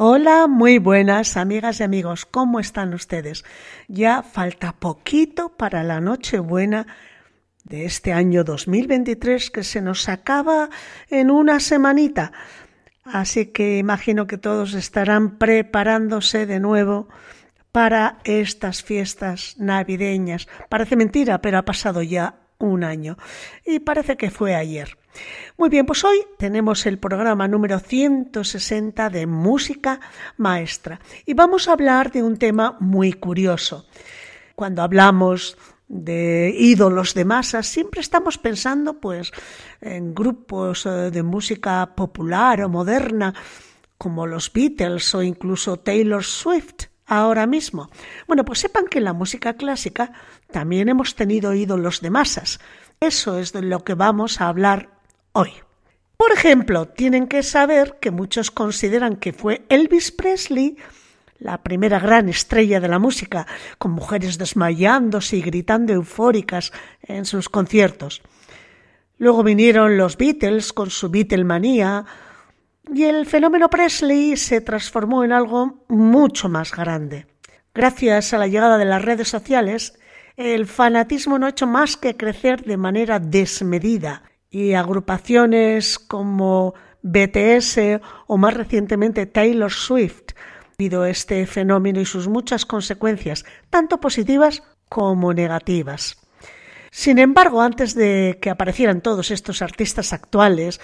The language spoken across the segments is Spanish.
Hola, muy buenas amigas y amigos, ¿cómo están ustedes? Ya falta poquito para la Nochebuena de este año 2023 que se nos acaba en una semanita. Así que imagino que todos estarán preparándose de nuevo para estas fiestas navideñas. Parece mentira, pero ha pasado ya un año y parece que fue ayer. Muy bien, pues hoy tenemos el programa número 160 de Música Maestra y vamos a hablar de un tema muy curioso. Cuando hablamos de ídolos de masas, siempre estamos pensando pues en grupos eh, de música popular o moderna como los Beatles o incluso Taylor Swift ahora mismo. Bueno, pues sepan que en la música clásica también hemos tenido ídolos de masas. Eso es de lo que vamos a hablar hoy. Por ejemplo, tienen que saber que muchos consideran que fue Elvis Presley la primera gran estrella de la música, con mujeres desmayándose y gritando eufóricas en sus conciertos. Luego vinieron los Beatles con su Beatlemanía, y el fenómeno Presley se transformó en algo mucho más grande. Gracias a la llegada de las redes sociales, el fanatismo no ha hecho más que crecer de manera desmedida y agrupaciones como BTS o más recientemente Taylor Swift debido a este fenómeno y sus muchas consecuencias, tanto positivas como negativas. Sin embargo, antes de que aparecieran todos estos artistas actuales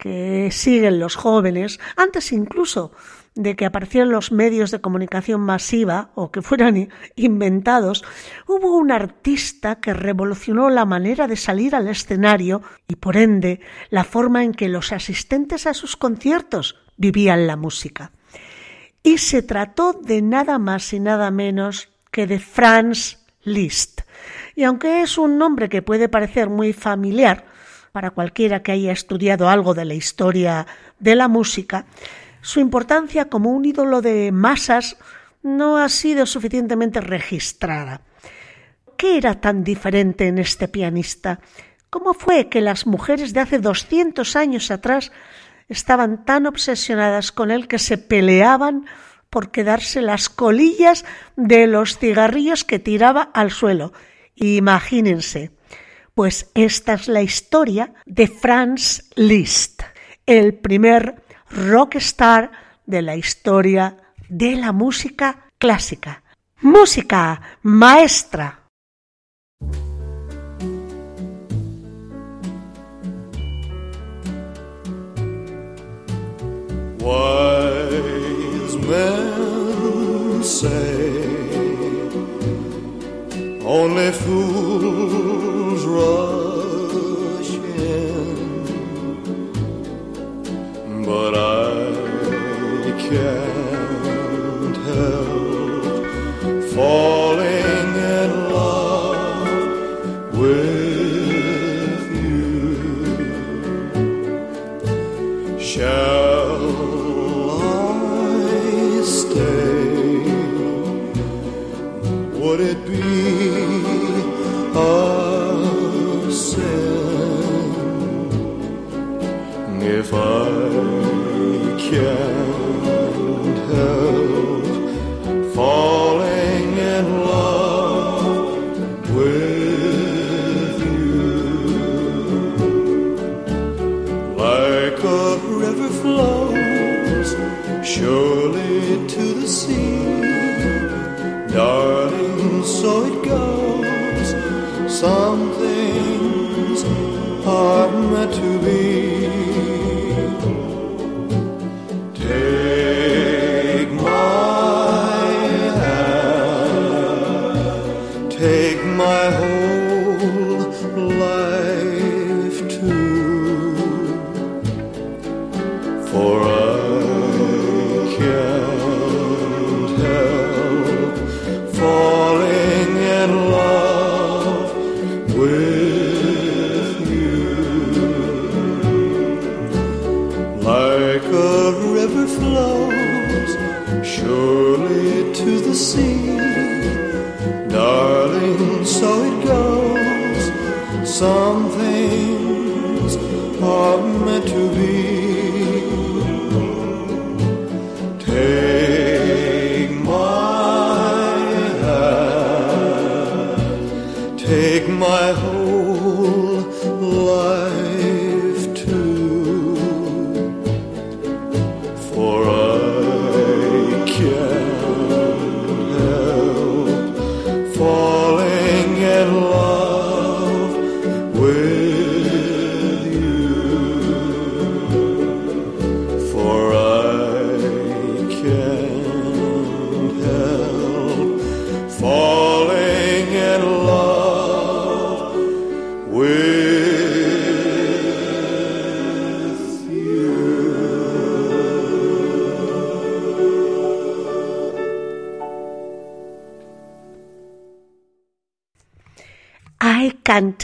que siguen los jóvenes, antes incluso de que aparecieran los medios de comunicación masiva o que fueran inventados, hubo un artista que revolucionó la manera de salir al escenario y por ende la forma en que los asistentes a sus conciertos vivían la música. Y se trató de nada más y nada menos que de Franz Liszt. Y aunque es un nombre que puede parecer muy familiar para cualquiera que haya estudiado algo de la historia de la música, su importancia como un ídolo de masas no ha sido suficientemente registrada. ¿Qué era tan diferente en este pianista? ¿Cómo fue que las mujeres de hace 200 años atrás estaban tan obsesionadas con él que se peleaban por quedarse las colillas de los cigarrillos que tiraba al suelo? Imagínense, pues esta es la historia de Franz Liszt, el primer rockstar de la historia de la música clásica. Música maestra. But I can't help falling in love with you. Shall I stay? Would it be a fire.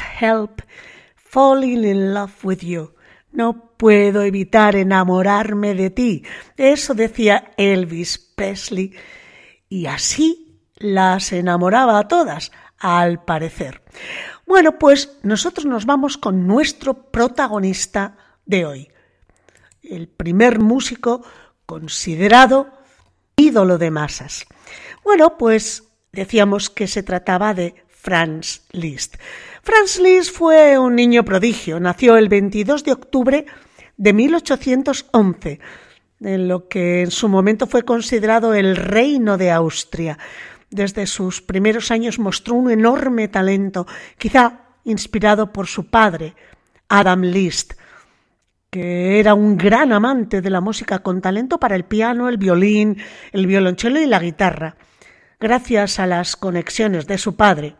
Help falling in love with you. No puedo evitar enamorarme de ti. Eso decía Elvis Presley. Y así las enamoraba a todas, al parecer. Bueno, pues nosotros nos vamos con nuestro protagonista de hoy. El primer músico considerado ídolo de masas. Bueno, pues decíamos que se trataba de Franz Liszt. Franz Liszt fue un niño prodigio. Nació el 22 de octubre de 1811, en lo que en su momento fue considerado el reino de Austria. Desde sus primeros años mostró un enorme talento, quizá inspirado por su padre, Adam Liszt, que era un gran amante de la música con talento para el piano, el violín, el violonchelo y la guitarra. Gracias a las conexiones de su padre,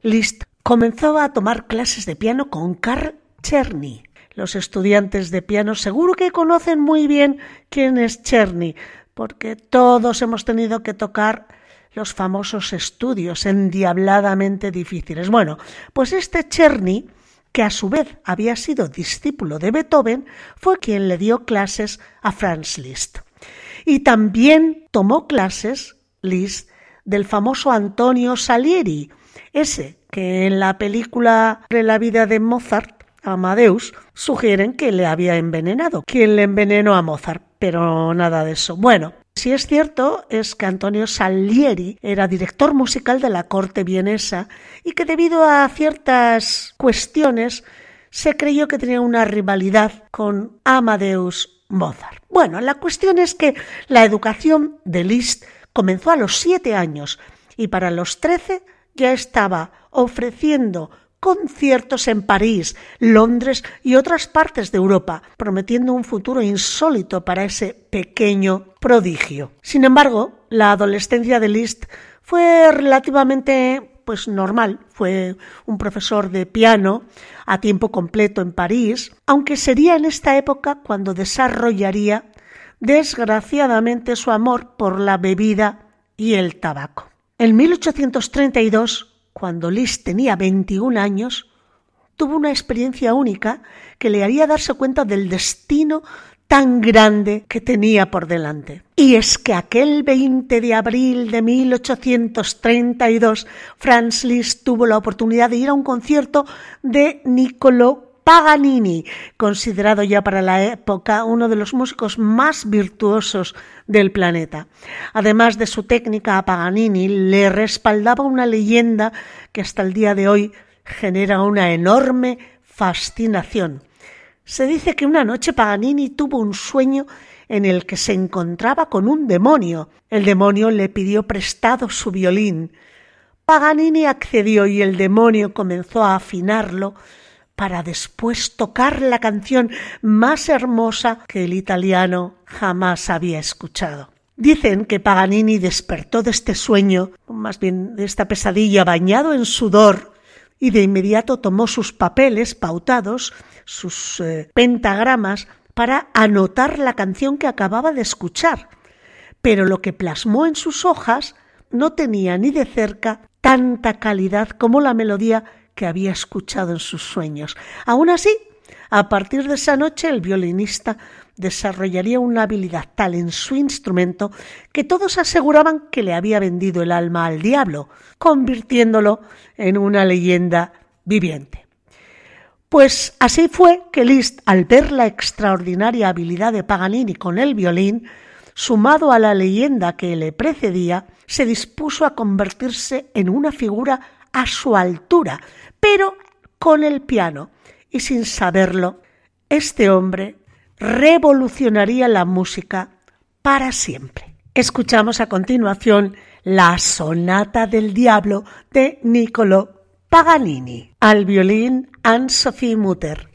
Liszt comenzó a tomar clases de piano con Karl Czerny. Los estudiantes de piano seguro que conocen muy bien quién es Czerny, porque todos hemos tenido que tocar los famosos estudios endiabladamente difíciles. Bueno, pues este Czerny, que a su vez había sido discípulo de Beethoven, fue quien le dio clases a Franz Liszt. Y también tomó clases Liszt del famoso Antonio Salieri, ese que en la película de la vida de Mozart, Amadeus, sugieren que le había envenenado. quien le envenenó a Mozart? Pero nada de eso. Bueno, si es cierto es que Antonio Salieri era director musical de la corte vienesa y que debido a ciertas cuestiones se creyó que tenía una rivalidad con Amadeus Mozart. Bueno, la cuestión es que la educación de Liszt comenzó a los siete años y para los trece ya estaba ofreciendo conciertos en París, Londres y otras partes de Europa, prometiendo un futuro insólito para ese pequeño prodigio. Sin embargo, la adolescencia de Liszt fue relativamente pues normal, fue un profesor de piano a tiempo completo en París, aunque sería en esta época cuando desarrollaría desgraciadamente su amor por la bebida y el tabaco. En 1832 cuando Liz tenía 21 años, tuvo una experiencia única que le haría darse cuenta del destino tan grande que tenía por delante. Y es que aquel 20 de abril de 1832, Franz Liszt tuvo la oportunidad de ir a un concierto de Niccolò Paganini, considerado ya para la época uno de los músicos más virtuosos del planeta. Además de su técnica a Paganini, le respaldaba una leyenda que hasta el día de hoy genera una enorme fascinación. Se dice que una noche Paganini tuvo un sueño en el que se encontraba con un demonio. El demonio le pidió prestado su violín. Paganini accedió y el demonio comenzó a afinarlo para después tocar la canción más hermosa que el italiano jamás había escuchado. Dicen que Paganini despertó de este sueño, más bien de esta pesadilla, bañado en sudor, y de inmediato tomó sus papeles pautados, sus eh, pentagramas, para anotar la canción que acababa de escuchar. Pero lo que plasmó en sus hojas no tenía ni de cerca tanta calidad como la melodía que había escuchado en sus sueños. Aún así, a partir de esa noche el violinista desarrollaría una habilidad tal en su instrumento que todos aseguraban que le había vendido el alma al diablo, convirtiéndolo en una leyenda viviente. Pues así fue que Liszt, al ver la extraordinaria habilidad de Paganini con el violín, sumado a la leyenda que le precedía, se dispuso a convertirse en una figura a su altura, pero con el piano. Y sin saberlo, este hombre revolucionaría la música para siempre. Escuchamos a continuación la Sonata del Diablo de Niccolò Paganini, al violín Anne-Sophie Mutter.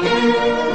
Thank you.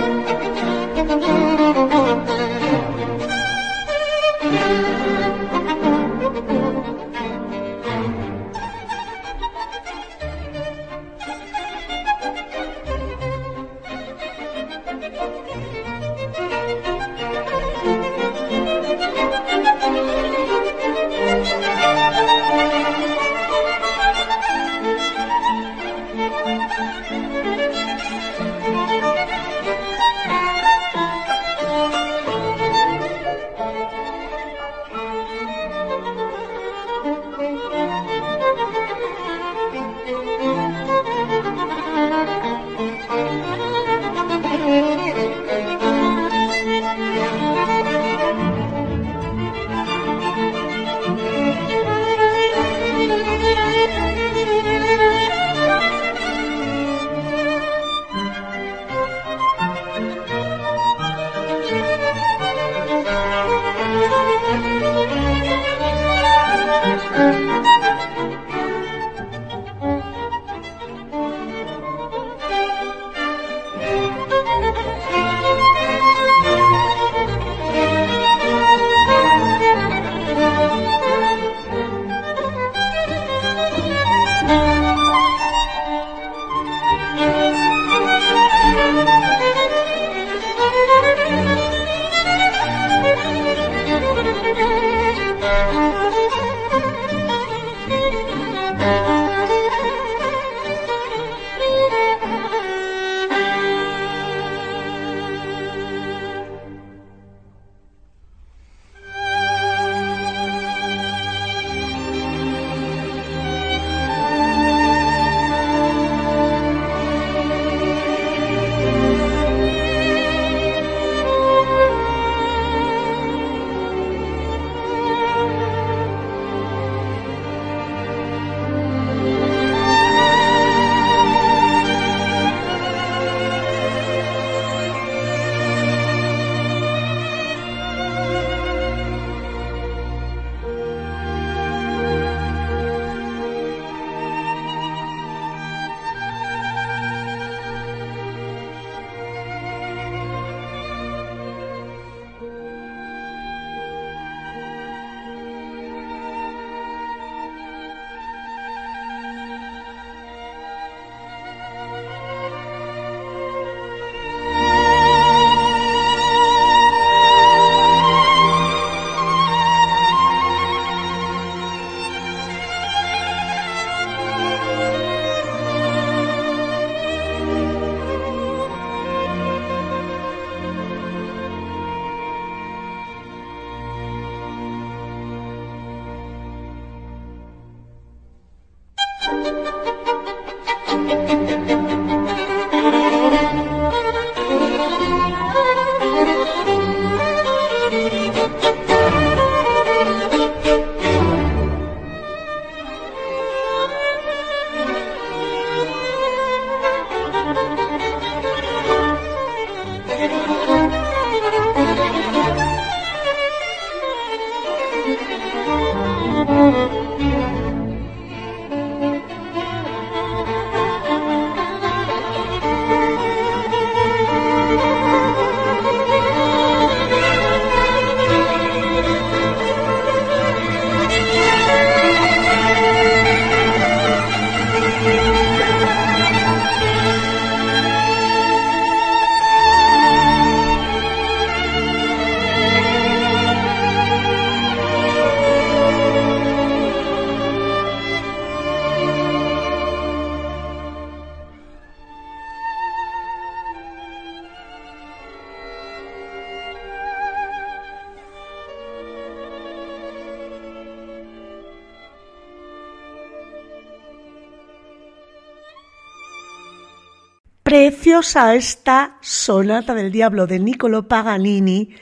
Preciosa esta sonata del diablo de Niccolo Paganini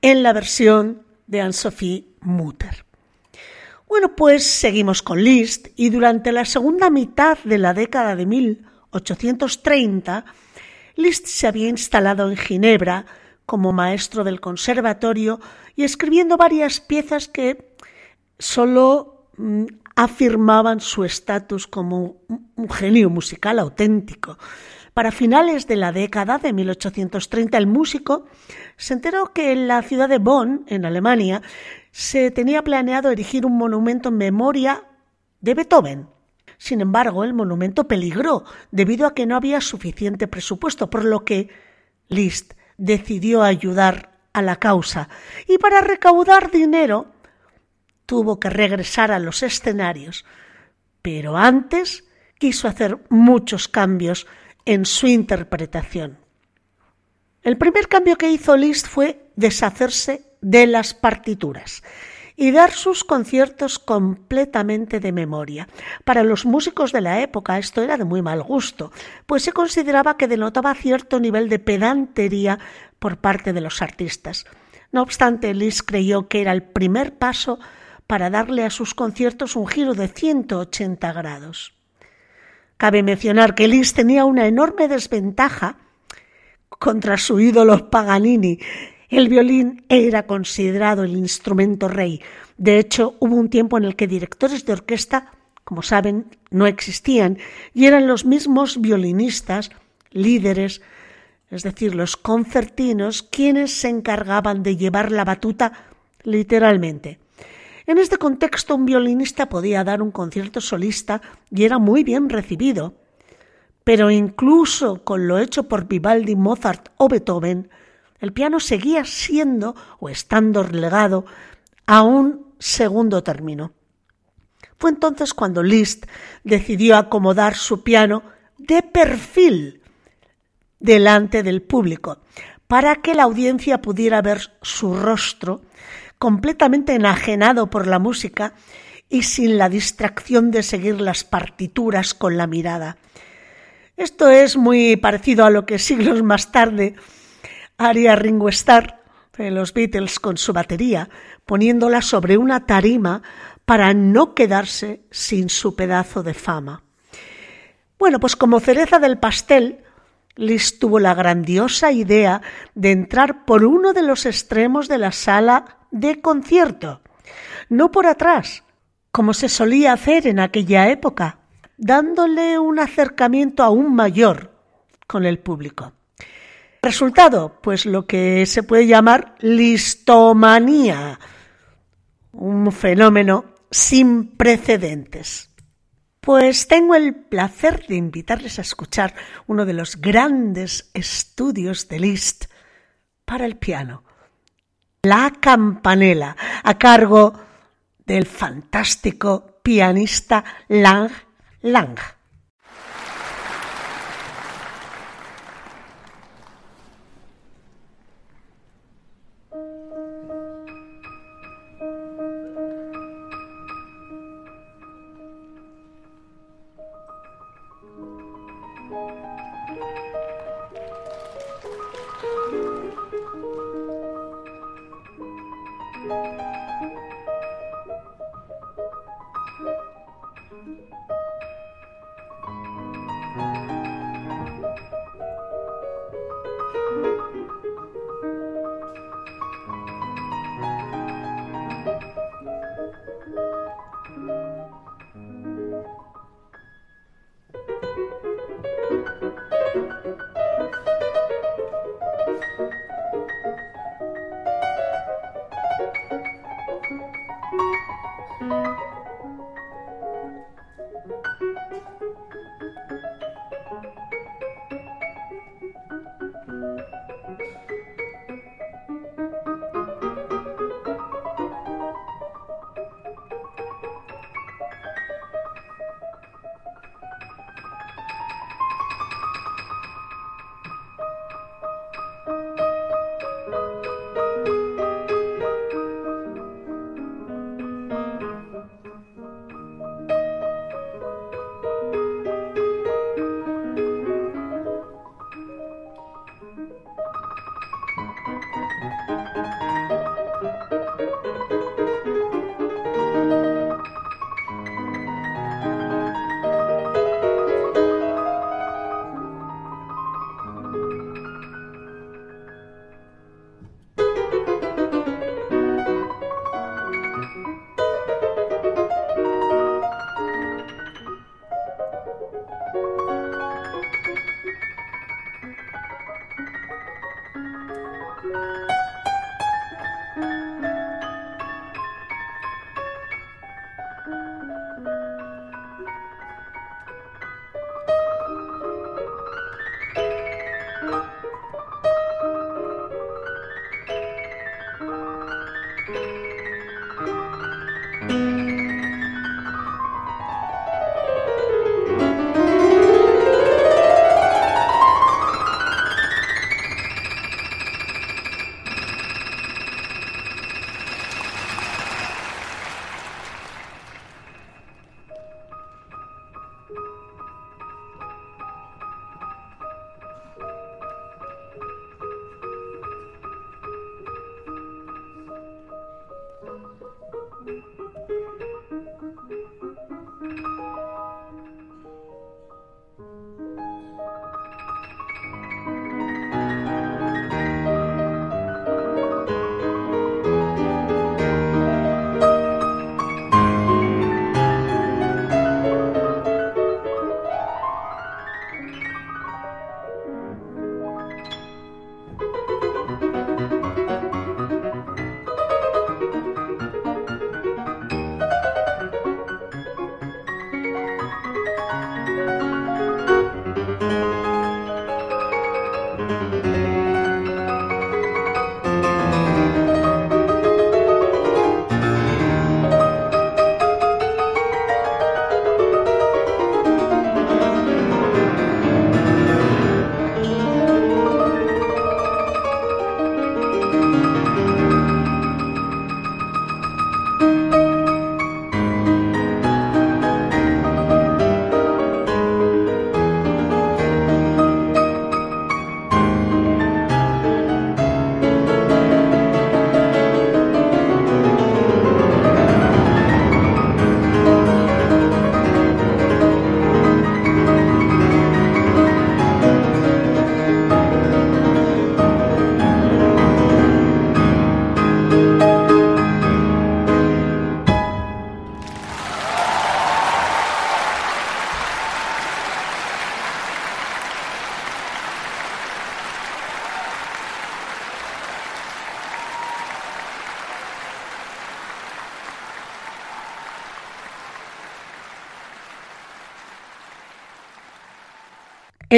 en la versión de Anne-Sophie Mutter. Bueno, pues seguimos con Liszt y durante la segunda mitad de la década de 1830, Liszt se había instalado en Ginebra como maestro del conservatorio y escribiendo varias piezas que solo mm, afirmaban su estatus como un genio musical auténtico. Para finales de la década de 1830, el músico se enteró que en la ciudad de Bonn, en Alemania, se tenía planeado erigir un monumento en memoria de Beethoven. Sin embargo, el monumento peligró debido a que no había suficiente presupuesto, por lo que Liszt decidió ayudar a la causa y para recaudar dinero tuvo que regresar a los escenarios. Pero antes quiso hacer muchos cambios en su interpretación. El primer cambio que hizo Liszt fue deshacerse de las partituras y dar sus conciertos completamente de memoria. Para los músicos de la época esto era de muy mal gusto, pues se consideraba que denotaba cierto nivel de pedantería por parte de los artistas. No obstante, Liszt creyó que era el primer paso para darle a sus conciertos un giro de 180 grados. Cabe mencionar que Liszt tenía una enorme desventaja contra su ídolo Paganini. El violín era considerado el instrumento rey. De hecho, hubo un tiempo en el que directores de orquesta, como saben, no existían y eran los mismos violinistas, líderes, es decir, los concertinos, quienes se encargaban de llevar la batuta literalmente. En este contexto, un violinista podía dar un concierto solista y era muy bien recibido. Pero incluso con lo hecho por Vivaldi, Mozart o Beethoven, el piano seguía siendo o estando relegado a un segundo término. Fue entonces cuando Liszt decidió acomodar su piano de perfil delante del público, para que la audiencia pudiera ver su rostro completamente enajenado por la música y sin la distracción de seguir las partituras con la mirada. Esto es muy parecido a lo que siglos más tarde haría Ringo Starr en los Beatles con su batería, poniéndola sobre una tarima para no quedarse sin su pedazo de fama. Bueno, pues como cereza del pastel, Liz tuvo la grandiosa idea de entrar por uno de los extremos de la sala de concierto, no por atrás, como se solía hacer en aquella época, dándole un acercamiento aún mayor con el público. Resultado, pues lo que se puede llamar listomanía, un fenómeno sin precedentes. Pues tengo el placer de invitarles a escuchar uno de los grandes estudios de Liszt para el piano, La Campanela, a cargo del fantástico pianista Lang Lang.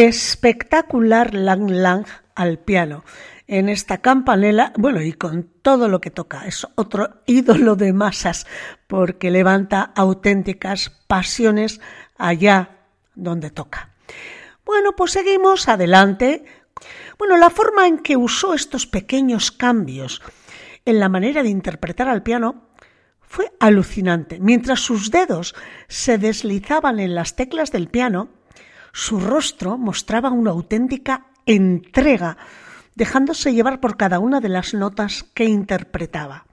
Espectacular Lang Lang al piano en esta campanela, bueno, y con todo lo que toca. Es otro ídolo de masas porque levanta auténticas pasiones allá donde toca. Bueno, pues seguimos adelante. Bueno, la forma en que usó estos pequeños cambios en la manera de interpretar al piano fue alucinante. Mientras sus dedos se deslizaban en las teclas del piano, su rostro mostraba una auténtica entrega, dejándose llevar por cada una de las notas que interpretaba.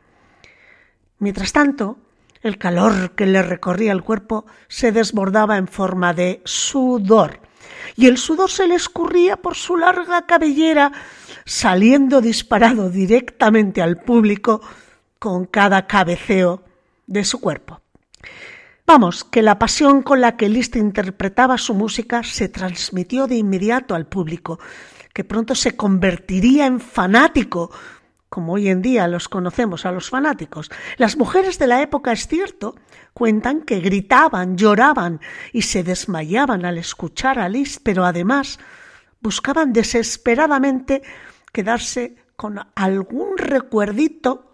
Mientras tanto, el calor que le recorría el cuerpo se desbordaba en forma de sudor, y el sudor se le escurría por su larga cabellera, saliendo disparado directamente al público con cada cabeceo de su cuerpo. Vamos, que la pasión con la que Liszt interpretaba su música se transmitió de inmediato al público, que pronto se convertiría en fanático, como hoy en día los conocemos a los fanáticos. Las mujeres de la época, es cierto, cuentan que gritaban, lloraban y se desmayaban al escuchar a Liszt, pero además buscaban desesperadamente quedarse con algún recuerdito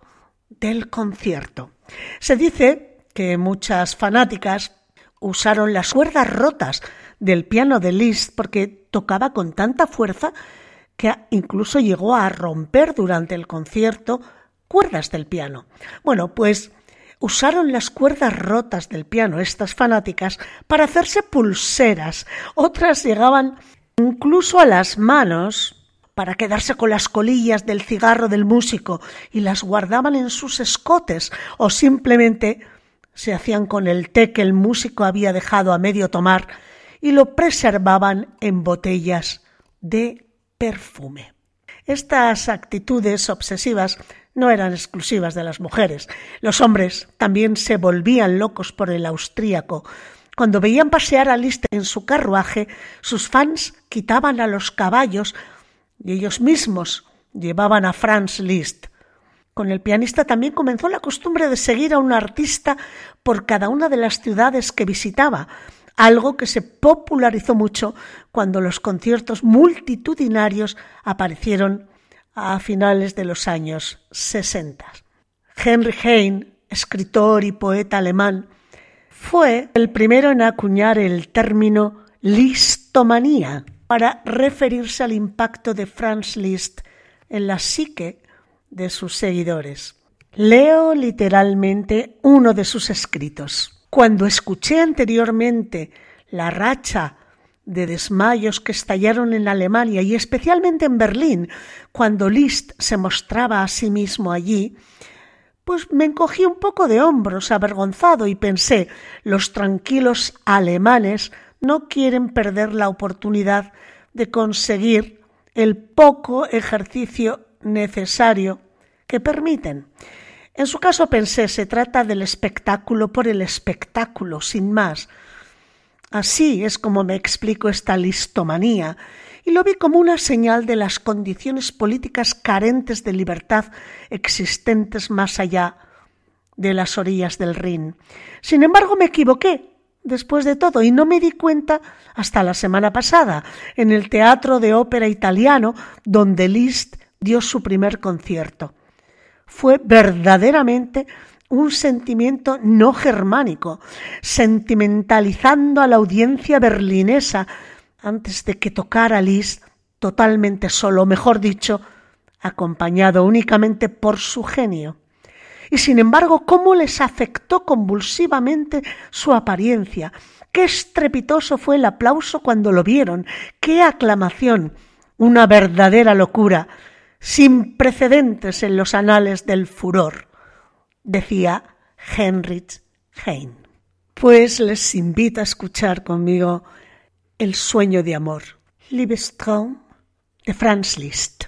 del concierto. Se dice que muchas fanáticas usaron las cuerdas rotas del piano de Liszt porque tocaba con tanta fuerza que incluso llegó a romper durante el concierto cuerdas del piano. Bueno, pues usaron las cuerdas rotas del piano estas fanáticas para hacerse pulseras. Otras llegaban incluso a las manos para quedarse con las colillas del cigarro del músico y las guardaban en sus escotes o simplemente se hacían con el té que el músico había dejado a medio tomar y lo preservaban en botellas de perfume. Estas actitudes obsesivas no eran exclusivas de las mujeres. Los hombres también se volvían locos por el austríaco. Cuando veían pasear a Liszt en su carruaje, sus fans quitaban a los caballos y ellos mismos llevaban a Franz Liszt. Con el pianista también comenzó la costumbre de seguir a un artista por cada una de las ciudades que visitaba, algo que se popularizó mucho cuando los conciertos multitudinarios aparecieron a finales de los años 60. Henry Heine, escritor y poeta alemán, fue el primero en acuñar el término listomanía para referirse al impacto de Franz Liszt en la psique de sus seguidores. Leo literalmente uno de sus escritos. Cuando escuché anteriormente la racha de desmayos que estallaron en Alemania y especialmente en Berlín, cuando Liszt se mostraba a sí mismo allí, pues me encogí un poco de hombros avergonzado y pensé, los tranquilos alemanes no quieren perder la oportunidad de conseguir el poco ejercicio necesario que permiten. En su caso pensé, se trata del espectáculo por el espectáculo, sin más. Así es como me explico esta listomanía, y lo vi como una señal de las condiciones políticas carentes de libertad existentes más allá de las orillas del Rin. Sin embargo, me equivoqué, después de todo, y no me di cuenta hasta la semana pasada, en el Teatro de Ópera Italiano, donde Liszt dio su primer concierto fue verdaderamente un sentimiento no germánico, sentimentalizando a la audiencia berlinesa antes de que tocara Liszt totalmente solo, mejor dicho, acompañado únicamente por su genio. Y sin embargo, cómo les afectó convulsivamente su apariencia, qué estrepitoso fue el aplauso cuando lo vieron, qué aclamación, una verdadera locura, sin precedentes en los anales del furor, decía Heinrich Heine. Pues les invito a escuchar conmigo El sueño de amor, Liebestraum de Franz Liszt.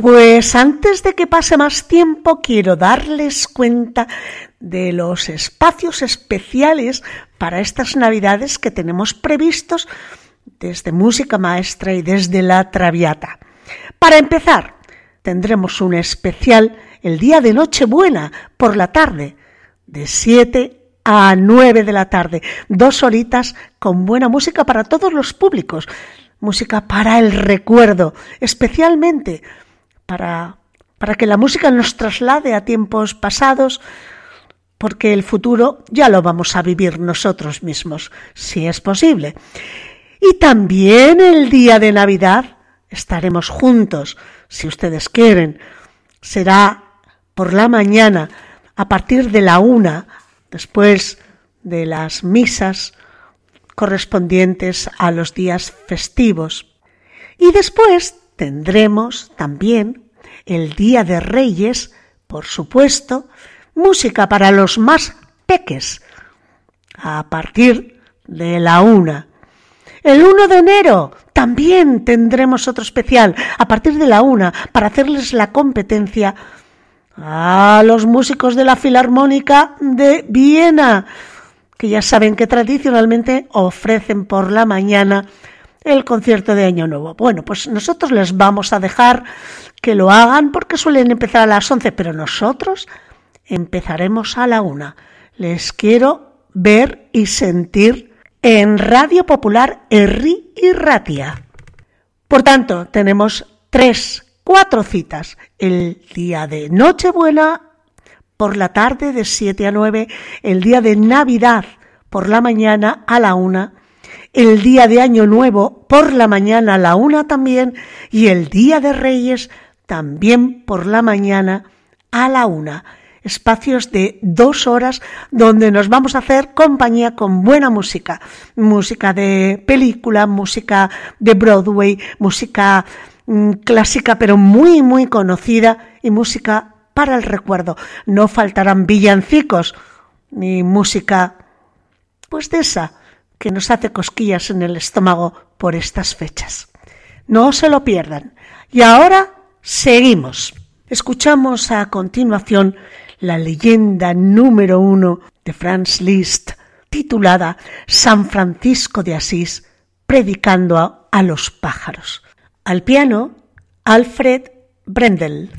Pues antes de que pase más tiempo, quiero darles cuenta de los espacios especiales para estas Navidades que tenemos previstos desde Música Maestra y desde la Traviata. Para empezar, tendremos un especial el día de Nochebuena por la tarde, de 7 a 9 de la tarde, dos horitas con buena música para todos los públicos, música para el recuerdo, especialmente para, para que la música nos traslade a tiempos pasados, porque el futuro ya lo vamos a vivir nosotros mismos, si es posible. Y también el día de Navidad estaremos juntos, si ustedes quieren. Será por la mañana, a partir de la una, después de las misas correspondientes a los días festivos. Y después tendremos también el Día de Reyes, por supuesto, música para los más peques, a partir de la una. El 1 de enero también tendremos otro especial a partir de la una para hacerles la competencia a los músicos de la Filarmónica de Viena, que ya saben que tradicionalmente ofrecen por la mañana el concierto de Año Nuevo. Bueno, pues nosotros les vamos a dejar que lo hagan porque suelen empezar a las 11, pero nosotros empezaremos a la una. Les quiero ver y sentir en Radio Popular Erri y Ratia. Por tanto, tenemos tres cuatro citas. El día de Nochebuena por la tarde de 7 a 9, el día de Navidad por la mañana a la una, el día de Año Nuevo por la mañana a la una también y el día de Reyes también por la mañana a la una. Espacios de dos horas donde nos vamos a hacer compañía con buena música. Música de película, música de Broadway, música Mm, clásica pero muy muy conocida y música para el recuerdo. No faltarán villancicos ni música pues de esa que nos hace cosquillas en el estómago por estas fechas. No se lo pierdan. Y ahora seguimos. Escuchamos a continuación la leyenda número uno de Franz Liszt, titulada San Francisco de Asís, predicando a, los pájaros. Al piano, Alfred Brendel.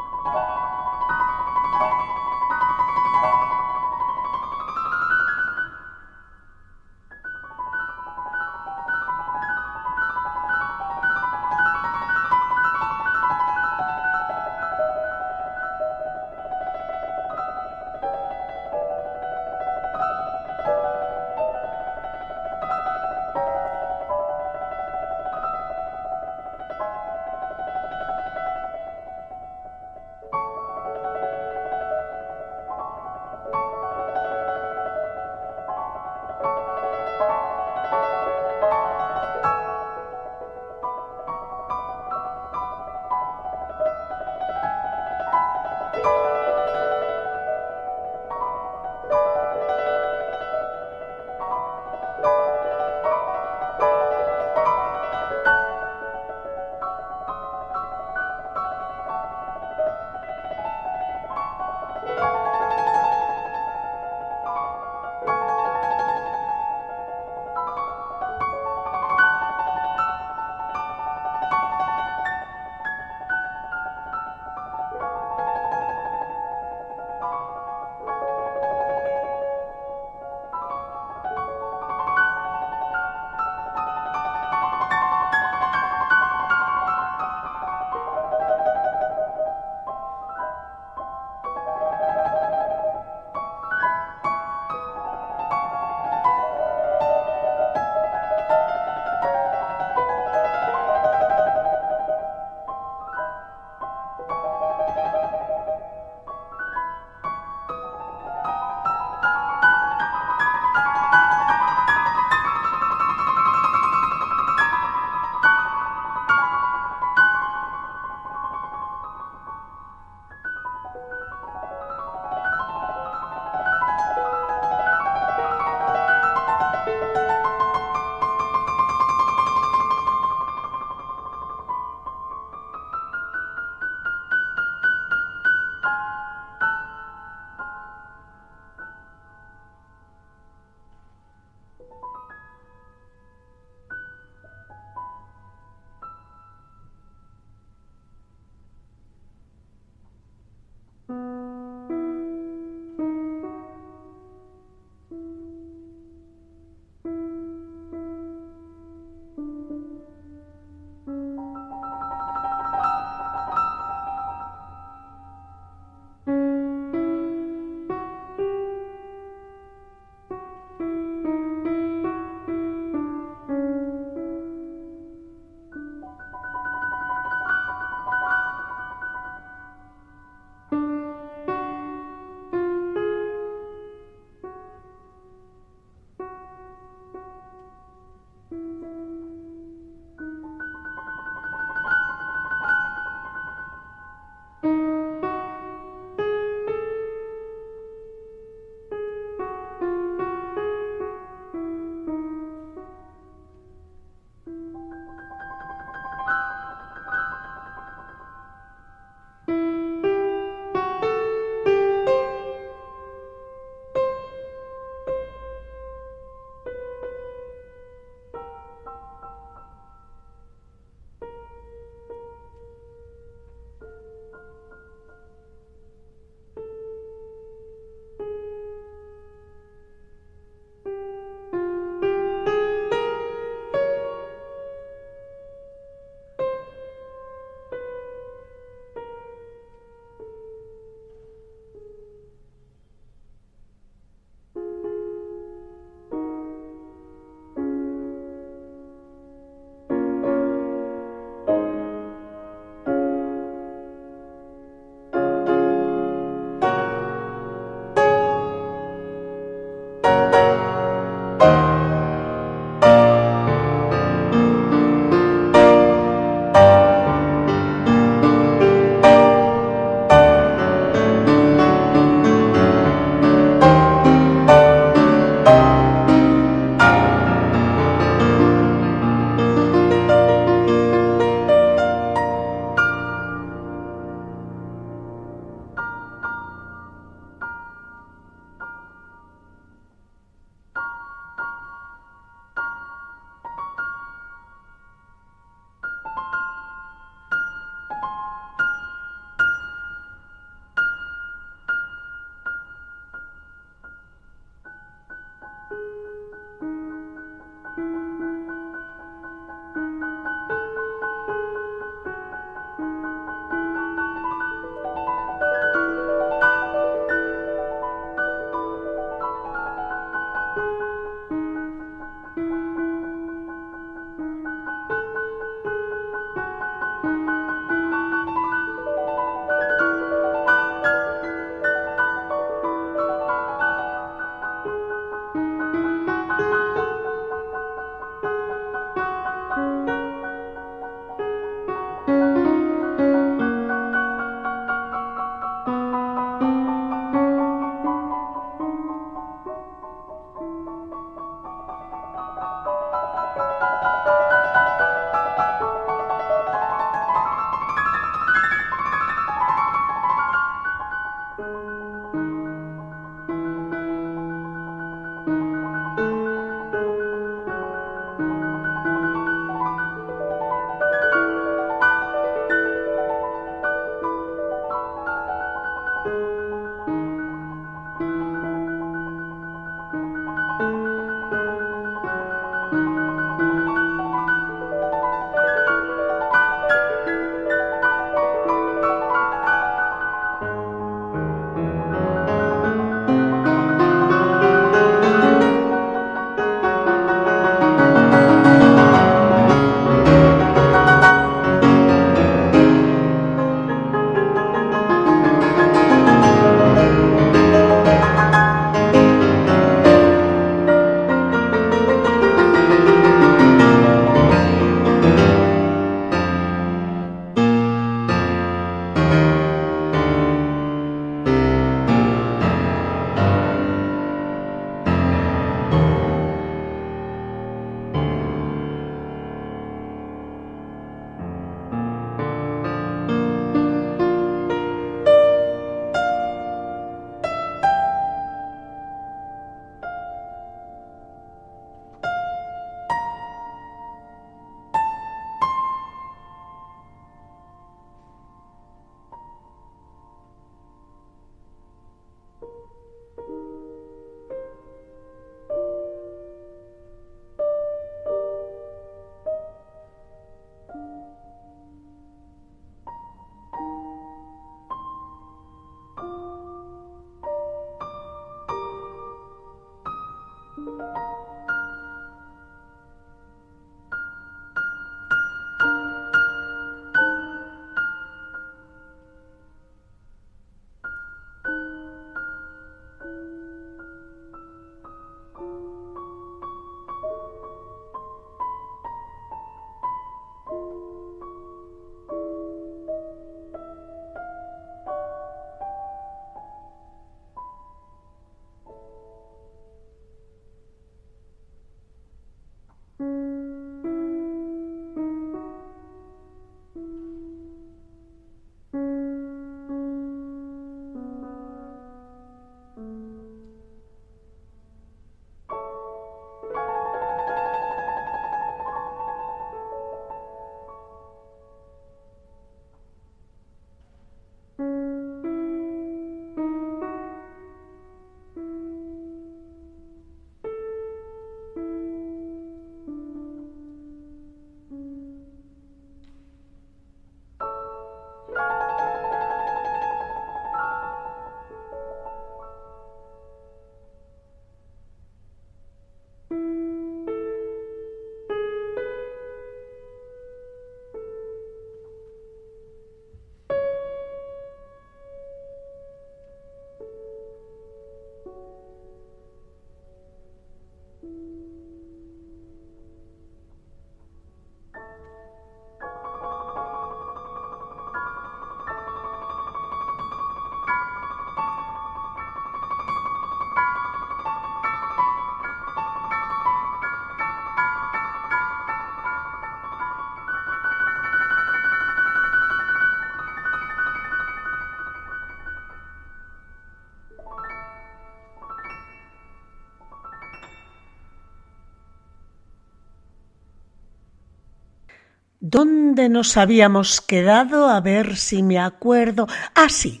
¿Dónde nos habíamos quedado? A ver si me acuerdo. Ah, sí.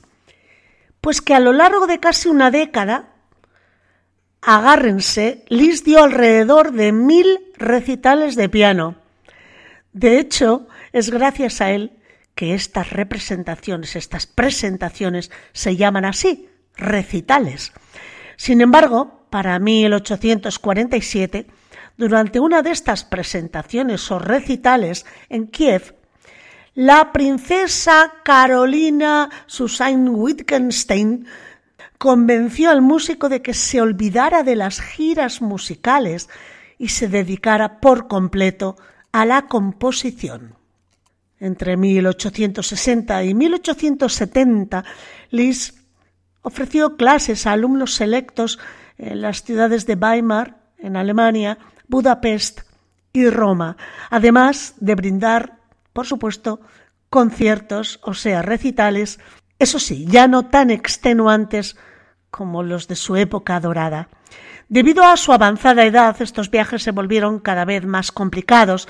Pues que a lo largo de casi una década, agárrense, Lis dio alrededor de mil recitales de piano. De hecho, es gracias a él que estas representaciones, estas presentaciones se llaman así, recitales. Sin embargo, para 1847, durante una de estas presentaciones o recitales en Kiev, la princesa Carolina Susanne Wittgenstein convenció al músico de que se olvidara de las giras musicales y se dedicara por completo a la composición. Entre 1860 y 1870, Liszt ofreció clases a alumnos selectos en las ciudades de Weimar, en Alemania, Budapest y Roma, además de brindar, por supuesto, conciertos, o sea, recitales, eso sí, ya no tan extenuantes como los de su época dorada. Debido a su avanzada edad, estos viajes se volvieron cada vez más complicados,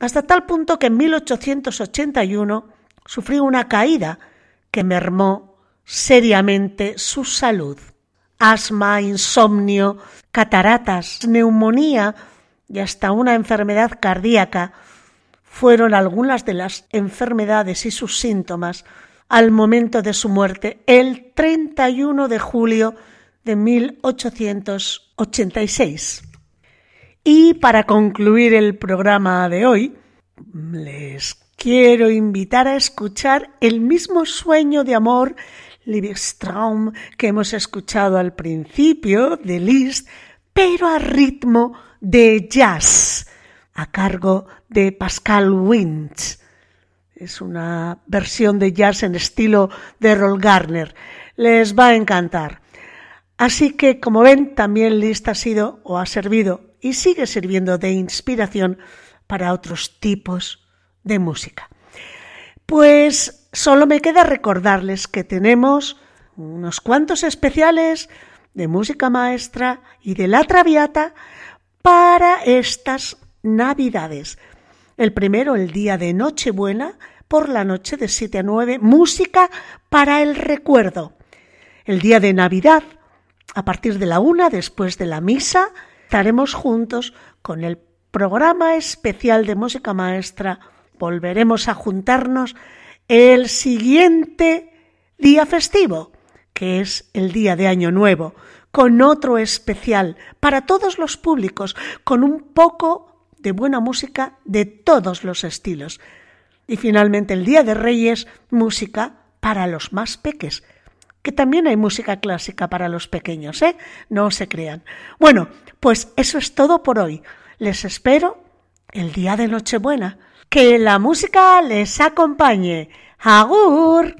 hasta tal punto que en 1881 sufrió una caída que mermó seriamente su salud. Asma, insomnio, cataratas, neumonía y hasta una enfermedad cardíaca fueron algunas de las enfermedades y sus síntomas al momento de su muerte el 31 de julio de 1886. Y para concluir el programa de hoy, les quiero invitar a escuchar el mismo sueño de amor Liebstraum que hemos escuchado al principio de Liszt, pero a ritmo de jazz a cargo de Pascal Winch. Es una versión de jazz en estilo de Roll Garner. Les va a encantar. Así que, como ven, también Liszt ha sido o ha servido y sigue sirviendo de inspiración para otros tipos de música. Pues solo me queda recordarles que tenemos unos cuantos especiales de música maestra y de la traviata para estas navidades. El primero, el día de Nochebuena, por la noche de 7 a 9, música para el recuerdo. El día de Navidad, a partir de la una, después de la misa, estaremos juntos con el programa especial de música maestra. Volveremos a juntarnos el siguiente día festivo, que es el día de Año Nuevo, con otro especial para todos los públicos, con un poco de buena música de todos los estilos. Y finalmente el Día de Reyes, música para los más peques. Que también hay música clásica para los pequeños, ¿eh? No se crean. Bueno, pues eso es todo por hoy. Les espero el día de Nochebuena. Que la música les acompañe. ¡Agur!